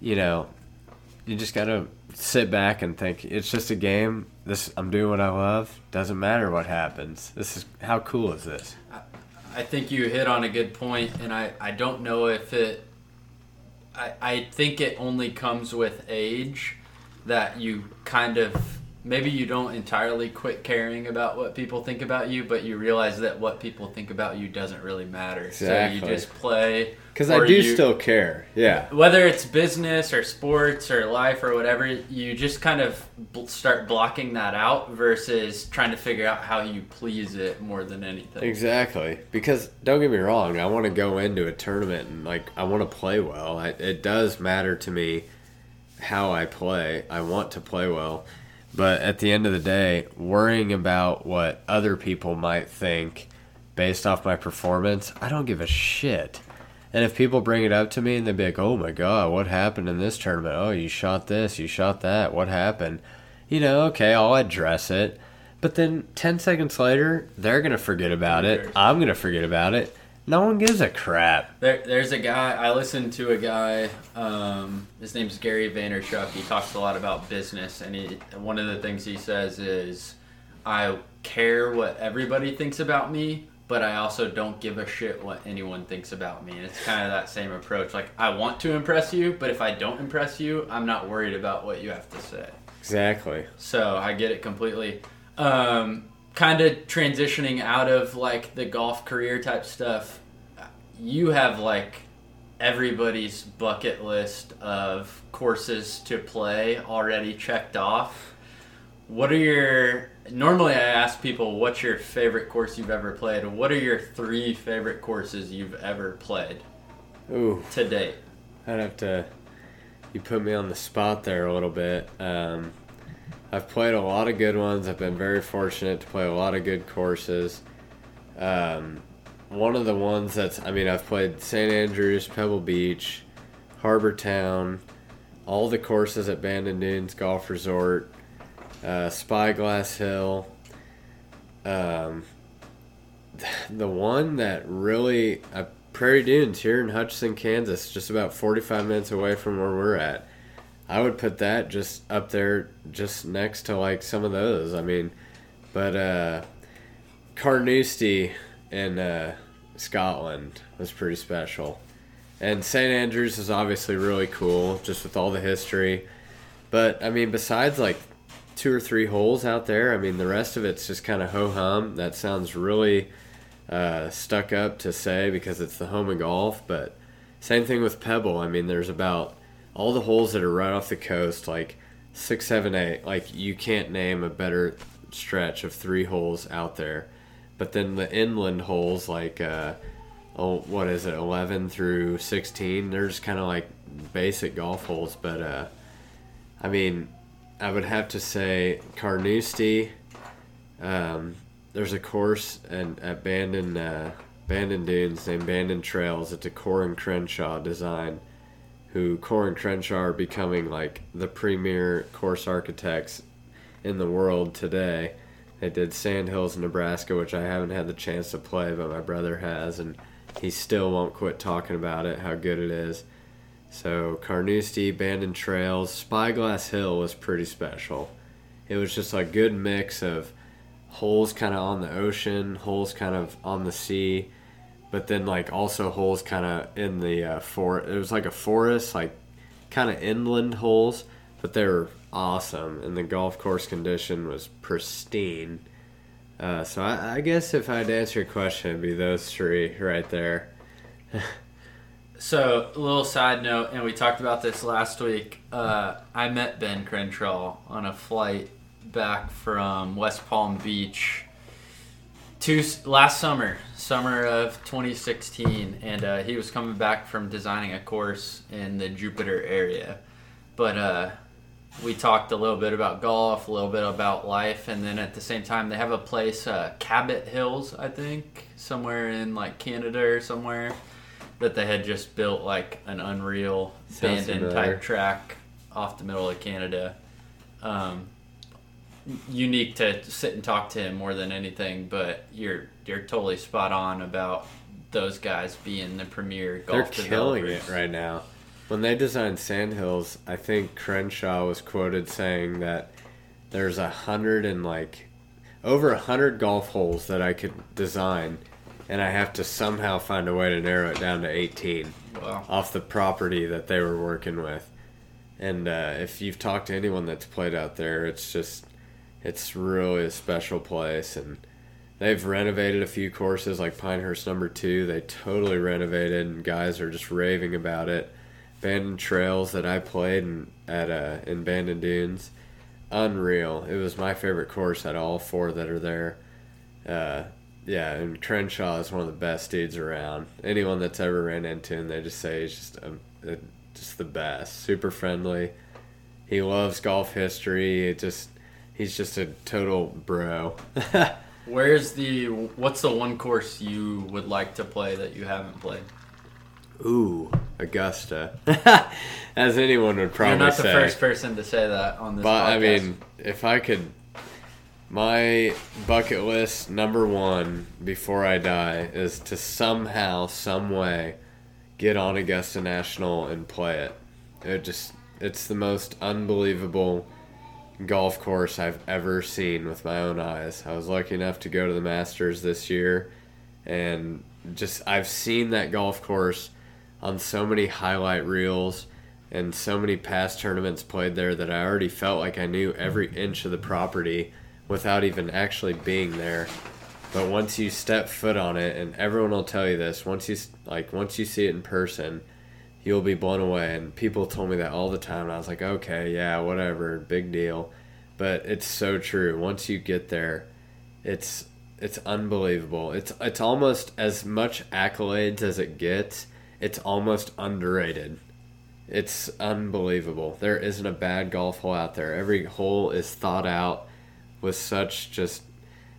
you know you just got to sit back and think it's just a game. This i'm doing what i love. Doesn't matter what happens. This is how cool is this? I think you hit on a good point and i i don't know if it i i think it only comes with age that you kind of maybe you don't entirely quit caring about what people think about you, but you realize that what people think about you doesn't really matter. Exactly. So you just play. Because I do you, still care. Yeah. Whether it's business or sports or life or whatever, you just kind of start blocking that out versus trying to figure out how you please it more than anything. Exactly. Because don't get me wrong, I want to go into a tournament and like I want to play well. I, it does matter to me how I play. I want to play well but at the end of the day, worrying about what other people might think based off my performance, I don't give a shit. And if people bring it up to me and they'd be like, oh my God, what happened in this tournament? Oh, you shot this, you shot that, what happened? You know, okay, I'll address it. But then 10 seconds later, they're going to forget about it. I'm going to forget about it. No one gives a crap. There, there's a guy I listened to a guy. Um, his name's Gary Vaynerchuk. He talks a lot about business, and he, one of the things he says is, "I care what everybody thinks about me, but I also don't give a shit what anyone thinks about me." And it's kind of that same approach. Like I want to impress you, but if I don't impress you, I'm not worried about what you have to say. Exactly. So I get it completely. Um, kind of transitioning out of like the golf career type stuff, you have like everybody's bucket list of courses to play already checked off. What are your normally I ask people what's your favorite course you've ever played? What are your three favorite courses you've ever played? Ooh. To date. I'd have to you put me on the spot there a little bit. Um, I've played a lot of good ones. I've been very fortunate to play a lot of good courses. Um, one of the ones that's, I mean, I've played St. Andrews, Pebble Beach, Harbour Town, all the courses at Bandon Dunes Golf Resort, uh, Spyglass Hill. Um, the one that really, uh, Prairie Dunes here in Hutchinson, Kansas, just about 45 minutes away from where we're at. I would put that just up there, just next to like some of those. I mean, but uh, Carnoustie in uh, Scotland was pretty special, and St Andrews is obviously really cool, just with all the history. But I mean, besides like two or three holes out there, I mean, the rest of it's just kind of ho hum. That sounds really uh, stuck up to say because it's the home of golf, but same thing with Pebble. I mean, there's about all the holes that are right off the coast, like six, seven, eight, like you can't name a better stretch of three holes out there. But then the inland holes, like uh, oh, what is it, eleven through sixteen, they're just kind of like basic golf holes. But uh, I mean, I would have to say Carnoustie. Um, there's a course and at Bandon uh, Bandon Dunes named Bandon Trails. It's a Coore & Crenshaw design who Coore & Crenshaw are becoming like the premier course architects in the world today. They did Sandhills, Nebraska, which I haven't had the chance to play, but my brother has, and he still won't quit talking about it, how good it is. So Carnoustie, Bandon Trails, Spyglass Hill was pretty special. It was just a good mix of holes kind of on the ocean, holes kind of on the sea, but then like also holes kind of in the uh, for it was like a forest like kind of inland holes but they were awesome and the golf course condition was pristine uh, so I, I, guess if i had to answer your question it'd be those three right there so, a little side note, and we talked about this last week. Uh, I met Ben Crenshaw on a flight back from West Palm Beach two last summer, summer of 2016, and uh, he was coming back from designing a course in the Jupiter area. But uh, we talked a little bit about golf, a little bit about life, and then at the same time, they have a place, uh, Cabot Cliffs, I think, somewhere in like Canada or somewhere, that they had just built like an unreal Sounds abandoned familiar. type track off the middle of Canada. Um, unique to sit and talk to him more than anything, but you're you're totally spot on about those guys being the premier golf. They're killing it right now. When they designed Sandhills, I think Crenshaw was quoted saying that there's a hundred and like over a hundred golf holes that I could design, and I have to somehow find a way to narrow it down to 18 Wow. off the property that they were working with. And uh, if you've talked to anyone that's played out there, it's just it's really a special place and they've renovated a few courses like Pinehurst number two. They totally renovated and guys are just raving about it. Bandon Trails that I played in, at uh, in Bandon Dunes, unreal. It was my favorite course out of all four that are there. Uh, yeah, and Crenshaw is one of the best dudes around. Anyone that's ever ran into him, they just say he's just um, uh, just the best. Super friendly. He loves golf history. It just he's just a total bro. Where's the what's the one course you would like to play that you haven't played? Ooh, Augusta. As anyone would probably say. You're not the say. first person to say that on this But I mean, if I could, my bucket list number one before I die is to somehow, some way, get on Augusta National and play it. It just, it's the most unbelievable golf course I've ever seen with my own eyes. I was lucky enough to go to the Masters this year, and just I've seen that golf course on so many highlight reels and so many past tournaments played there that I already felt like I knew every inch of the property without even actually being there. But once you step foot on it, and everyone will tell you this, once you like once you see it in person, you'll be blown away. And people told me that all the time, and I was like, okay, yeah, whatever, big deal. But it's so true. Once you get there, it's it's unbelievable. It's it's almost as much accolades as it gets. It's almost underrated. It's unbelievable. There isn't a bad golf hole out there. Every hole is thought out with such just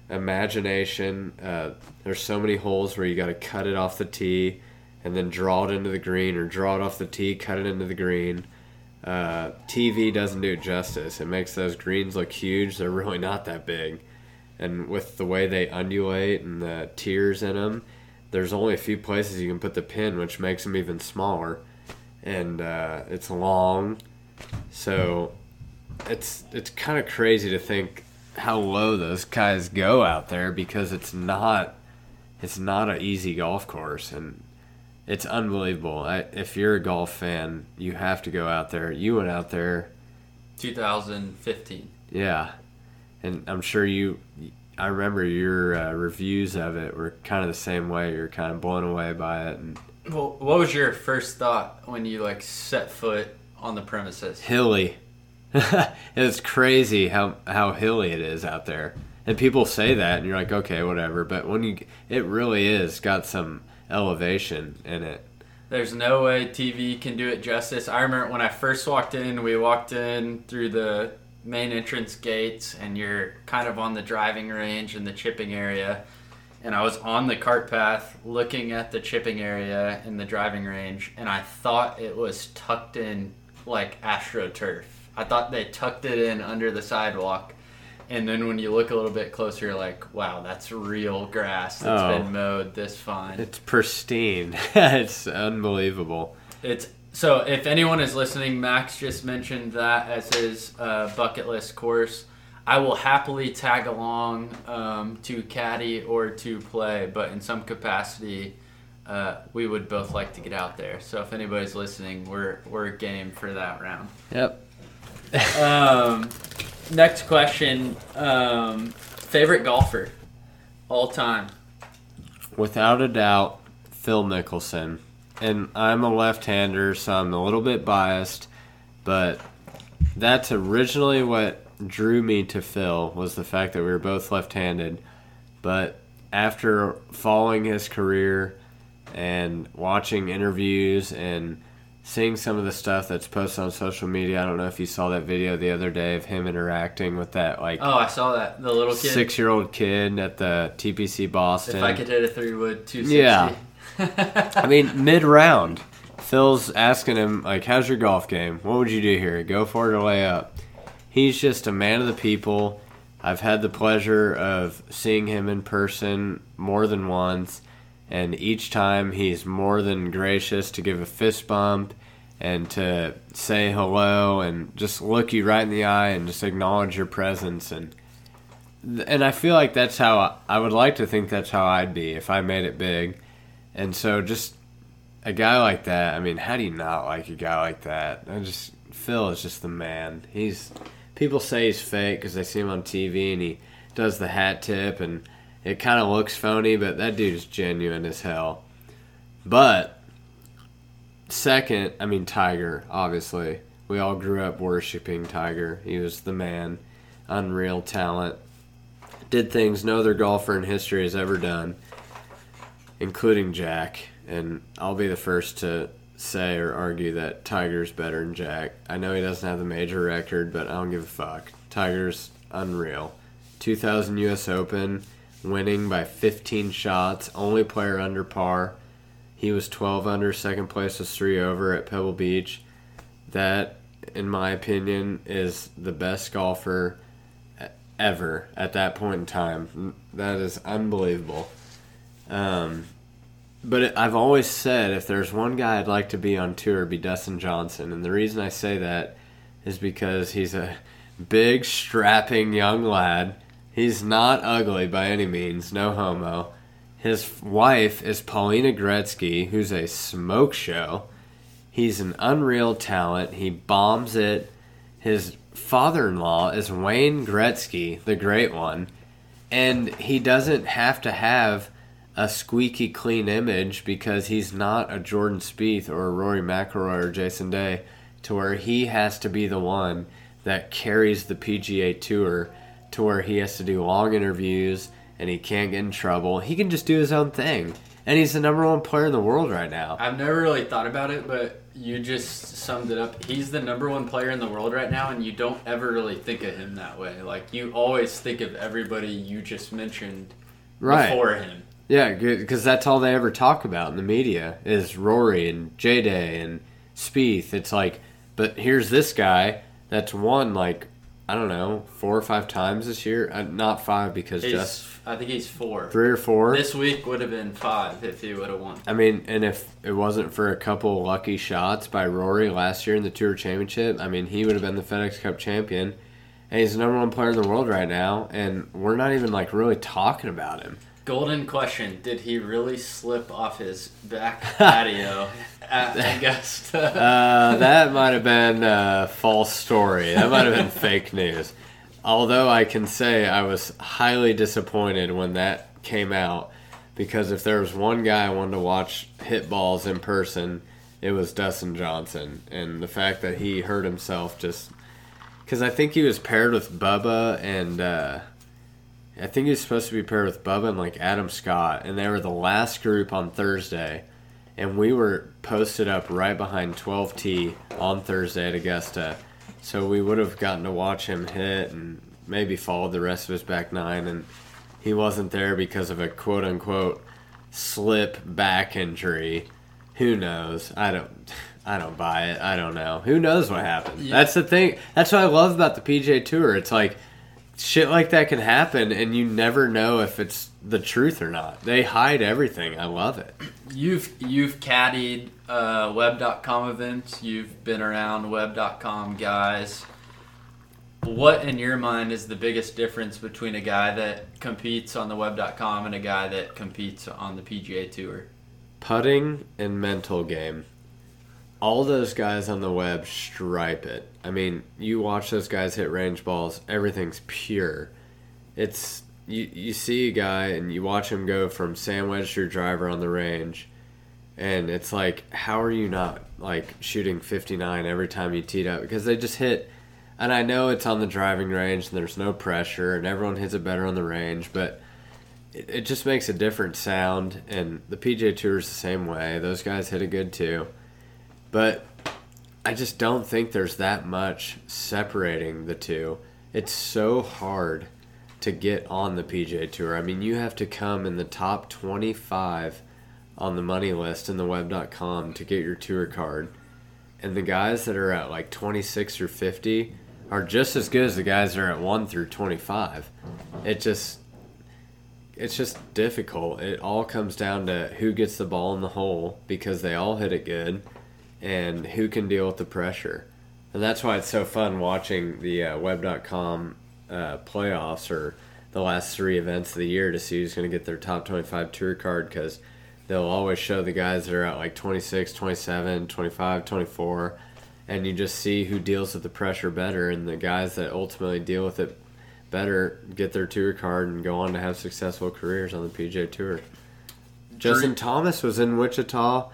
imagination. Uh, there's so many holes where you got to cut it off the tee and then draw it into the green, or draw it off the tee, cut it into the green. Uh, TV doesn't do it justice. It makes those greens look huge. They're really not that big. And with the way they undulate and the tiers in them, there's only a few places you can put the pin, which makes them even smaller. And uh, it's long, so it's it's kind of crazy to think how low those guys go out there because it's not it's not an easy golf course and it's unbelievable. I, if you're a golf fan, you have to go out there. You went out there 2015. yeah, and I'm sure you. I remember your uh, reviews of it were kind of the same way. You're kind of blown away by it, and Well, what was your first thought when you like set foot on the premises? hilly. it's crazy how how hilly it is out there, and people say that, and you're like, okay, whatever. But when you, it really is got some elevation in it. There's no way TV can do it justice. I remember when I first walked in, we walked in through the main entrance gates, and you're kind of on the driving range and the chipping area. And I was on the cart path looking at the chipping area in the driving range, and I thought it was tucked in like AstroTurf. I thought they tucked it in under the sidewalk. And then when you look a little bit closer, you're like, wow, that's real grass that's Oh. been mowed this fine. It's pristine. it's unbelievable. It's so if anyone is listening, Max just mentioned that as his uh, bucket list course. I will happily tag along um, to caddy or to play, but in some capacity, uh, we would both like to get out there. So if anybody's listening, we're we're game for that round. Yep. Um, next question: um, favorite golfer all time? Without a doubt, Phil Mickelson. and I'm a left-hander, so I'm a little bit biased, but that's originally what drew me to Phil was the fact that we were both left-handed. But after following his career and watching interviews and seeing some of the stuff that's posted on social media, I don't know if you saw that video the other day of him interacting with that like Oh, I saw that. The little kid. six-year-old kid at the TPC Boston. If I could hit a three wood, 260. Yeah. I mean, mid round, Phil's asking him, like, how's your golf game? What would you do here? Go for it or lay up? He's just a man of the people. I've had the pleasure of seeing him in person more than once, and each time he's more than gracious to give a fist bump and to say hello and just look you right in the eye and just acknowledge your presence and and I feel like that's how I, would like to think that's how I'd be if I made it big. And so just a guy like that, I mean, how do you not like a guy like that? I just Phil is just the man. He's people say he's fake because they see him on TV and he does the hat tip and it kind of looks phony, but that dude is genuine as hell. But second, I mean Tiger, obviously. We all grew up worshiping Tiger. He was the man, unreal talent. Did things no other golfer in history has ever done, including Jack. And I'll be the first to say or argue that Tiger's better than Jack. I know he doesn't have the major record, but I don't give a fuck. Tiger's unreal. 2000 US Open, winning by 15 shots, only player under par. He was 12 under, second place was 3 over at Pebble Beach. That, in my opinion, is the best golfer ever at that point in time. That is unbelievable. Um, but I've always said if there's one guy I'd like to be on tour, it'd be Dustin Johnson. And the reason I say that is because he's a big, strapping young lad. He's not ugly by any means, no homo. His wife is Paulina Gretzky, who's a smoke show. He's an unreal talent. He bombs it. His father in law is Wayne Gretzky, the great one. And he doesn't have to have a squeaky clean image because he's not a Jordan Spieth or a Rory McIlroy or Jason Day to where he has to be the one that carries the PGA Tour to where he has to do long interviews and he can't get in trouble. He can just do his own thing. And he's the number one player in the world right now. I've never really thought about it, but you just summed it up. He's the number one player in the world right now, and you don't ever really think of him that way. Like, you always think of everybody you just mentioned Right. before him. Yeah, because that's all they ever talk about in the media is Rory and J Day and Spieth. It's like, but here's this guy that's won like I don't know four or five times this year. Uh, not five because He's, just I think he's four. three or four. This week would have been five if he would have won. I mean, and if it wasn't for a couple lucky shots by Rory last year in the Tour Championship, I mean, he would have been the FedEx Cup champion. And he's the number one player in the world right now, and we're not even like really talking about him. Golden question: Did he really slip off his back patio at Augusta? Uh, that might have been a false story. That might have been fake news. Although I can say I was highly disappointed when that came out because if there was one guy I wanted to watch hit balls in person, it was Dustin Johnson. And the fact that he hurt himself just. Because I think he was paired with Bubba and. Uh, I think he was supposed to be paired with Bubba and like Adam Scott, and they were the last group on Thursday and we were posted up right behind 12T on Thursday at Augusta. So we would have gotten to watch him hit and maybe followed the rest of his back nine. And he wasn't there because of a quote unquote slip back injury. Who knows? I don't. I don't buy it. I don't know. Who knows what happened? Yeah. That's the thing. That's what I love about the PGA Tour. It's like shit like that can happen, and you never know if it's the truth or not. They hide everything. I love it. You've you've caddied uh, web.com events. You've been around web.com guys. What in your mind is the biggest difference between a guy that competes on the web.com and a guy that competes on the PGA Tour? putting and mental game. All those guys on the web stripe it. I mean, you watch those guys hit range balls, everything's pure. It's you you see a guy and you watch him go from sandwich to driver on the range And it's like, how are you not like shooting 59 every time you teed up? Because they just hit, and I know it's on the driving range and there's no pressure and everyone hits it better on the range, but it, it just makes a different sound. And the PGA Tour is the same way. Those guys hit it good too. But I just don't think there's that much separating the two. It's so hard to get on the PGA Tour. I mean, you have to come in the top 25 on the money list in the web.com to get your tour card. And the guys that are at like 26 or 50 are just as good as the guys that are at 1 through 25. It just it's just difficult. It all comes down to who gets the ball in the hole because they all hit it good and who can deal with the pressure. And that's why it's so fun watching the uh, web.com uh, playoffs or the last three events of the year to see who's going to get their top 25 tour card because they'll always show the guys that are at like 26, 27, 25, 24, and you just see who deals with the pressure better. And the guys that ultimately deal with it better get their tour card and go on to have successful careers on the PGA Tour. Justin Thomas was in Wichita.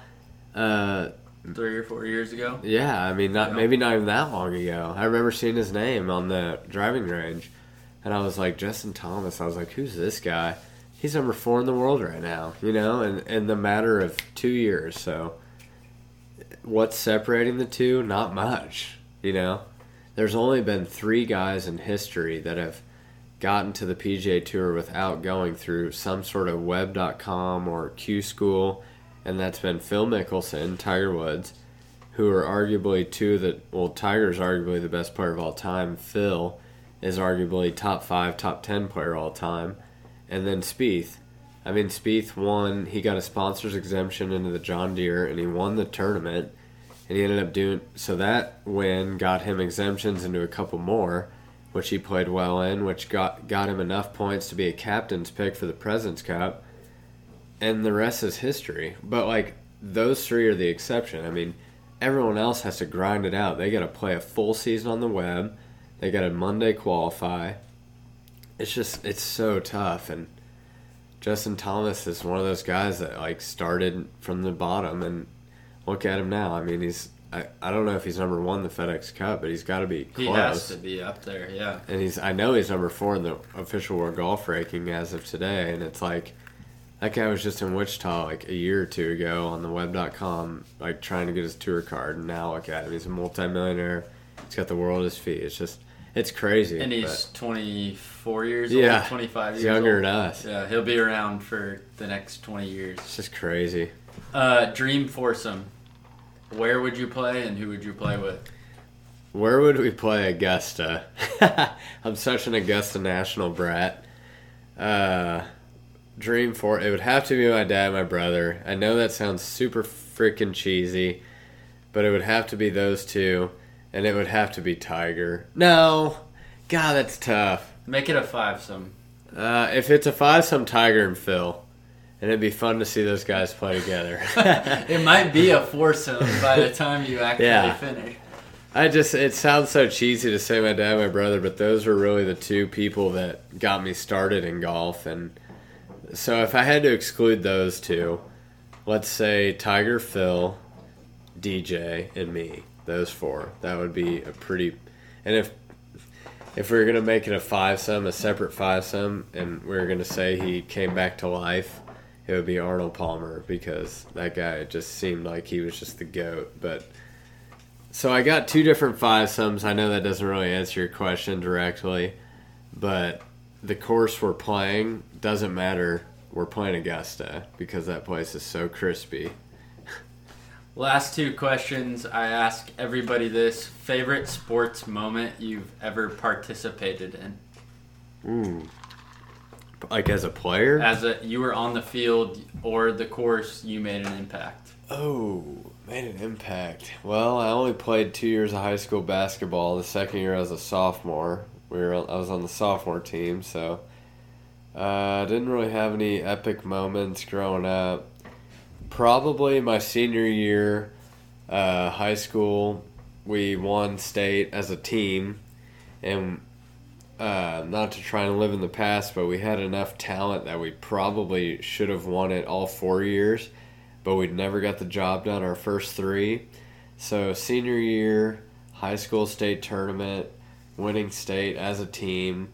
Uh, three or four years ago. Yeah, I mean, not yeah. maybe not even that long ago. I remember seeing his name on the driving range, and I was like, Justin Thomas. I was like, who's this guy? He's number four in the world right now, you know, and in the matter of two years. So, what's separating the two? Not much, you know. There's only been three guys in history that have gotten to the PGA Tour without going through some sort of web.com or Q school and that's been Phil Mickelson, Tiger Woods, who are arguably two that well, Tiger's arguably the best player of all time. Phil is arguably top five, top ten player all time, and then Spieth. I mean, Spieth won. He got a sponsor's exemption into the John Deere, and he won the tournament. And he ended up doing so. That win got him exemptions into a couple more, which he played well in, which got got him enough points to be a captain's pick for the Presidents Cup and the rest is history. But like those three are the exception. I mean, everyone else has to grind it out. They got to play a full season on the web. They got to Monday qualify. It's just it's so tough and Justin Thomas is one of those guys that like started from the bottom and look at him now. I mean, he's I, I don't know if he's number one in the FedEx Cup, but he's got to be close. He has to be up there, yeah. And he's I know he's number four in the official world golf ranking as of today, and it's like that guy was just in Wichita like a year or two ago on the web.com, like trying to get his tour card. And now look at him. He's a multimillionaire. He's got the world at his feet. It's just, it's crazy. And he's 24 years yeah, old, 25 years younger old. than us. Yeah, he'll be around for the next 20 years. It's just crazy. Uh, dream foursome. Where would you play and who would you play with? Where would we play Augusta? I'm such an Augusta National brat. Uh, dream for it would have to be my dad and my brother. I know that sounds super freaking cheesy, but it would have to be those two, and it would have to be Tiger. No, God, that's tough. Make it a five some. Uh, if it's a five some Tiger and Phil, and it'd be fun to see those guys play together. it might be a foursome by the time you actually yeah. finish. I just it sounds so cheesy to say my dad and my brother, but those were really the two people that got me started in golf and so if I had to exclude those two, let's say Tiger, Phil, DJ, and me, those four, that would be a pretty. And if if we are gonna make it a five sum, a separate five sum, and we are gonna say he came back to life, it would be Arnold Palmer because that guy just seemed like he was just the goat. But so I got two different five sums. I know that doesn't really answer your question directly, but the course we're playing doesn't matter. We're playing Augusta because that place is so crispy. Last two questions. I ask everybody this favorite sports moment you've ever participated in? Ooh. Like as a player? As a you were on the field or the course, you made an impact. Oh, made an impact. Well, I only played two years of high school basketball. The second year I was a sophomore. We were I was on the sophomore team, so I uh, didn't really have any epic moments growing up. Probably my senior year, uh, high school, we won state as a team, and uh, not to try and live in the past, but we had enough talent that we probably should have won it all four years. but we never got the job done our first three. So senior year, high school state tournament, winning state as a team,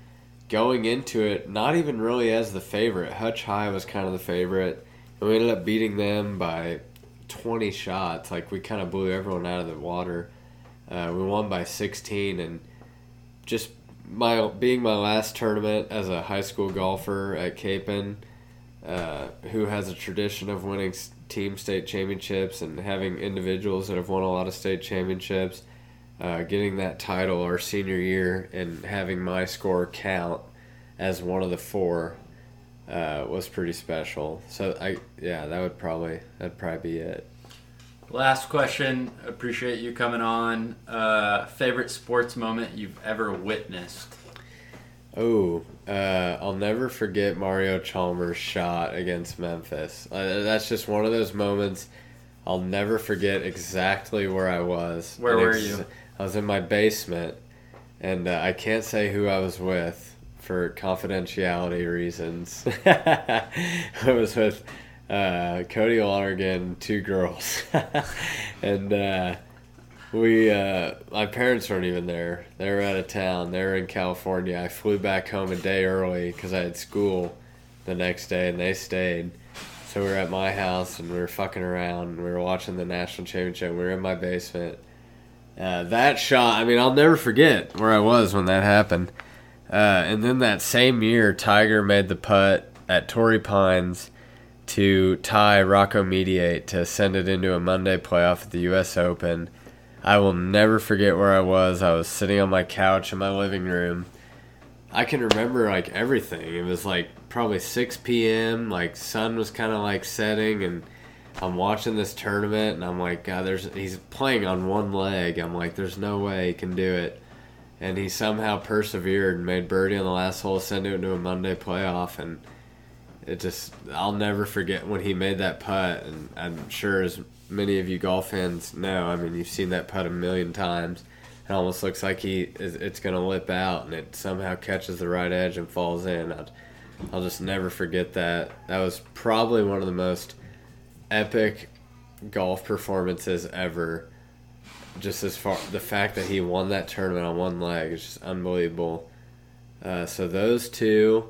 going into it not even really as the favorite. Hutch High was kind of the favorite, and we ended up beating them by 20 shots. Like we kind of blew everyone out of the water. Uh, we won by 16, and just my being my last tournament as a high school golfer at Kapaun, uh, who has a tradition of winning team state championships and having individuals that have won a lot of state championships. Uh, getting that title our senior year and having my score count as one of the four uh, was pretty special. So I yeah that would probably that'd probably be it. Last question. Appreciate you coming on. Uh, favorite sports moment you've ever witnessed? Oh, uh, I'll never forget Mario Chalmers' shot against Memphis. Uh, that's just one of those moments. I'll never forget exactly where I was. Where were you? I was in my basement, and uh, I can't say who I was with for confidentiality reasons. I was with uh, Cody Lonergan, two girls, and uh, we uh, my parents weren't even there. They were out of town. They were in California. I flew back home a day early because I had school the next day, and they stayed. So we were at my house and we were fucking around. And we were watching the national championship. We were in my basement. Uh, that shot, I mean, I'll never forget where I was when that happened. Uh, and then that same year, Tiger made the putt at Torrey Pines to tie Rocco Mediate to send it into a Monday playoff at the U.S. Open. I will never forget where I was. I was sitting on my couch in my living room. I can remember like everything. It was like probably 6 p.m. Like sun was kind of like setting, and I'm watching this tournament, and I'm like, God, there's he's playing on one leg. I'm like, there's no way he can do it, and he somehow persevered and made birdie on the last hole, send it into a Monday playoff, and it just I'll never forget when he made that putt, and I'm sure as many of you golf fans know, I mean, you've seen that putt a million times. It almost looks like he it's going to lip out, and it somehow catches the right edge and falls in. I'd, I'll just never forget that. That was probably one of the most epic golf performances ever. Just as far the fact that he won that tournament on one leg is just unbelievable. Uh, so those two,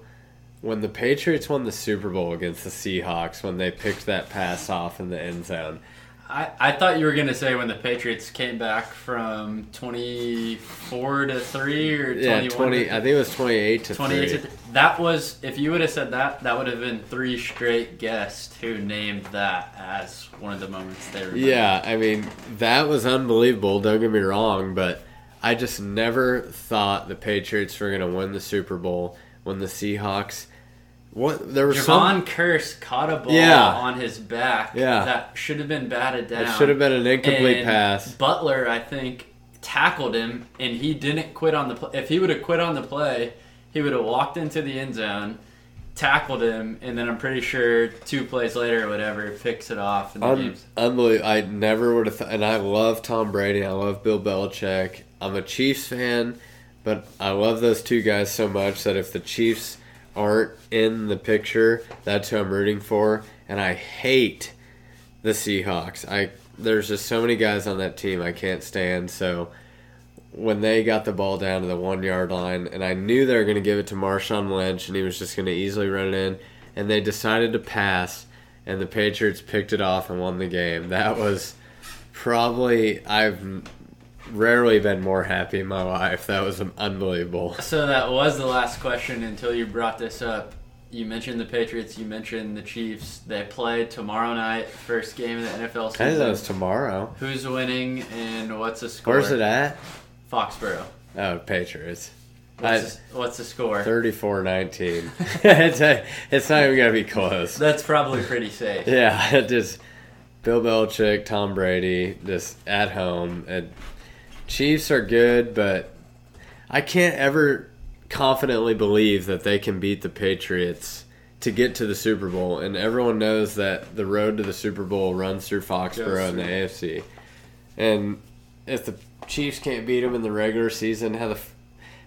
when the Patriots won the Super Bowl against the Seahawks, when they picked that pass off in the end zone, I, I thought you were going to say when the Patriots came back from 24 to 3 or 21 yeah, 20, I think it was 28 to 28 3. To th- that was, if you would have said that, that would have been three straight guests who named that as one of the moments they remember. Yeah, I mean, that was unbelievable, don't get me wrong, but I just never thought the Patriots were going to win the Super Bowl when the Seahawks – what there was Jevon some... Kearse caught a ball yeah. on his back. Yeah. that should have been batted down. It should have been an incomplete and pass. Butler, I think, tackled him, and he didn't quit on the play. If he would have quit on the play, he would have walked into the end zone, tackled him, and then I'm pretty sure two plays later or whatever, picks it off. In the Un- games. Unbelievable! I never would have. Th- and I love Tom Brady. I love Bill Belichick. I'm a Chiefs fan, but I love those two guys so much that if the Chiefs aren't in the picture, that's who I'm rooting for. And I hate the Seahawks. I there's just so many guys on that team I can't stand. So when they got the ball down to the one yard line, and I knew they were going to give it to Marshawn Lynch, and he was just going to easily run it in, and they decided to pass, and the Patriots picked it off and won the game. That was probably I've rarely been more happy in my life. That was unbelievable. So that was the last question until you brought this up. You mentioned the Patriots. You mentioned the Chiefs. They play tomorrow night, first game of the NFL season. I think that was tomorrow. Who's winning and what's the score? Where's it at? Foxborough. Oh, Patriots. What's, I, the, what's the score? 34-19. it's, a, it's not even going to be close. That's probably pretty safe. yeah, just Bill Belichick, Tom Brady, just at home. And Chiefs are good, but I can't ever confidently believe that they can beat the Patriots to get to the Super Bowl. And everyone knows that the road to the Super Bowl runs through Foxborough in the AFC. And if the Chiefs can't beat them in the regular season, how the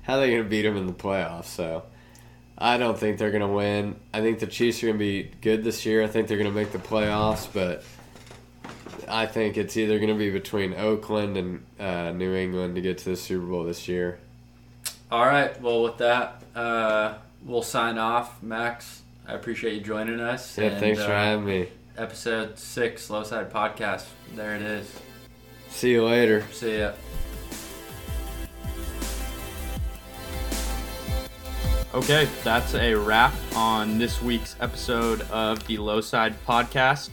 how are they going to beat them in the playoffs? So I don't think they're going to win. I think the Chiefs are going to be good this year. I think they're going to make the playoffs, but I think it's either going to be between Oakland and uh, New England to get to the Super Bowl this year. All right. Well, with that, uh, we'll sign off. Max, I appreciate you joining us. Yeah, and, thanks for uh, having me. Episode six, Low Side Podcast. There it is. See you later. See ya. Okay, that's a wrap on this week's episode of the Low Side Podcast.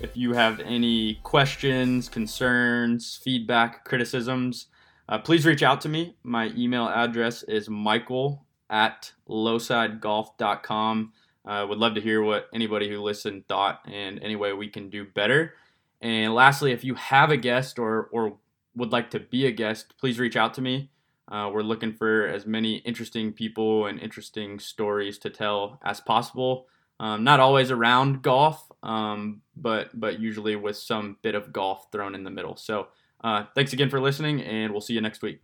If you have any questions, concerns, feedback, criticisms, uh, please reach out to me. My email address is michael at lowsidegolf.com. I uh, would love to hear what anybody who listened thought and any way we can do better. And lastly, if you have a guest or, or would like to be a guest, please reach out to me. Uh, we're looking for as many interesting people and interesting stories to tell as possible. Um, not always around golf, um, but but usually with some bit of golf thrown in the middle. So uh, thanks again for listening, and we'll see you next week.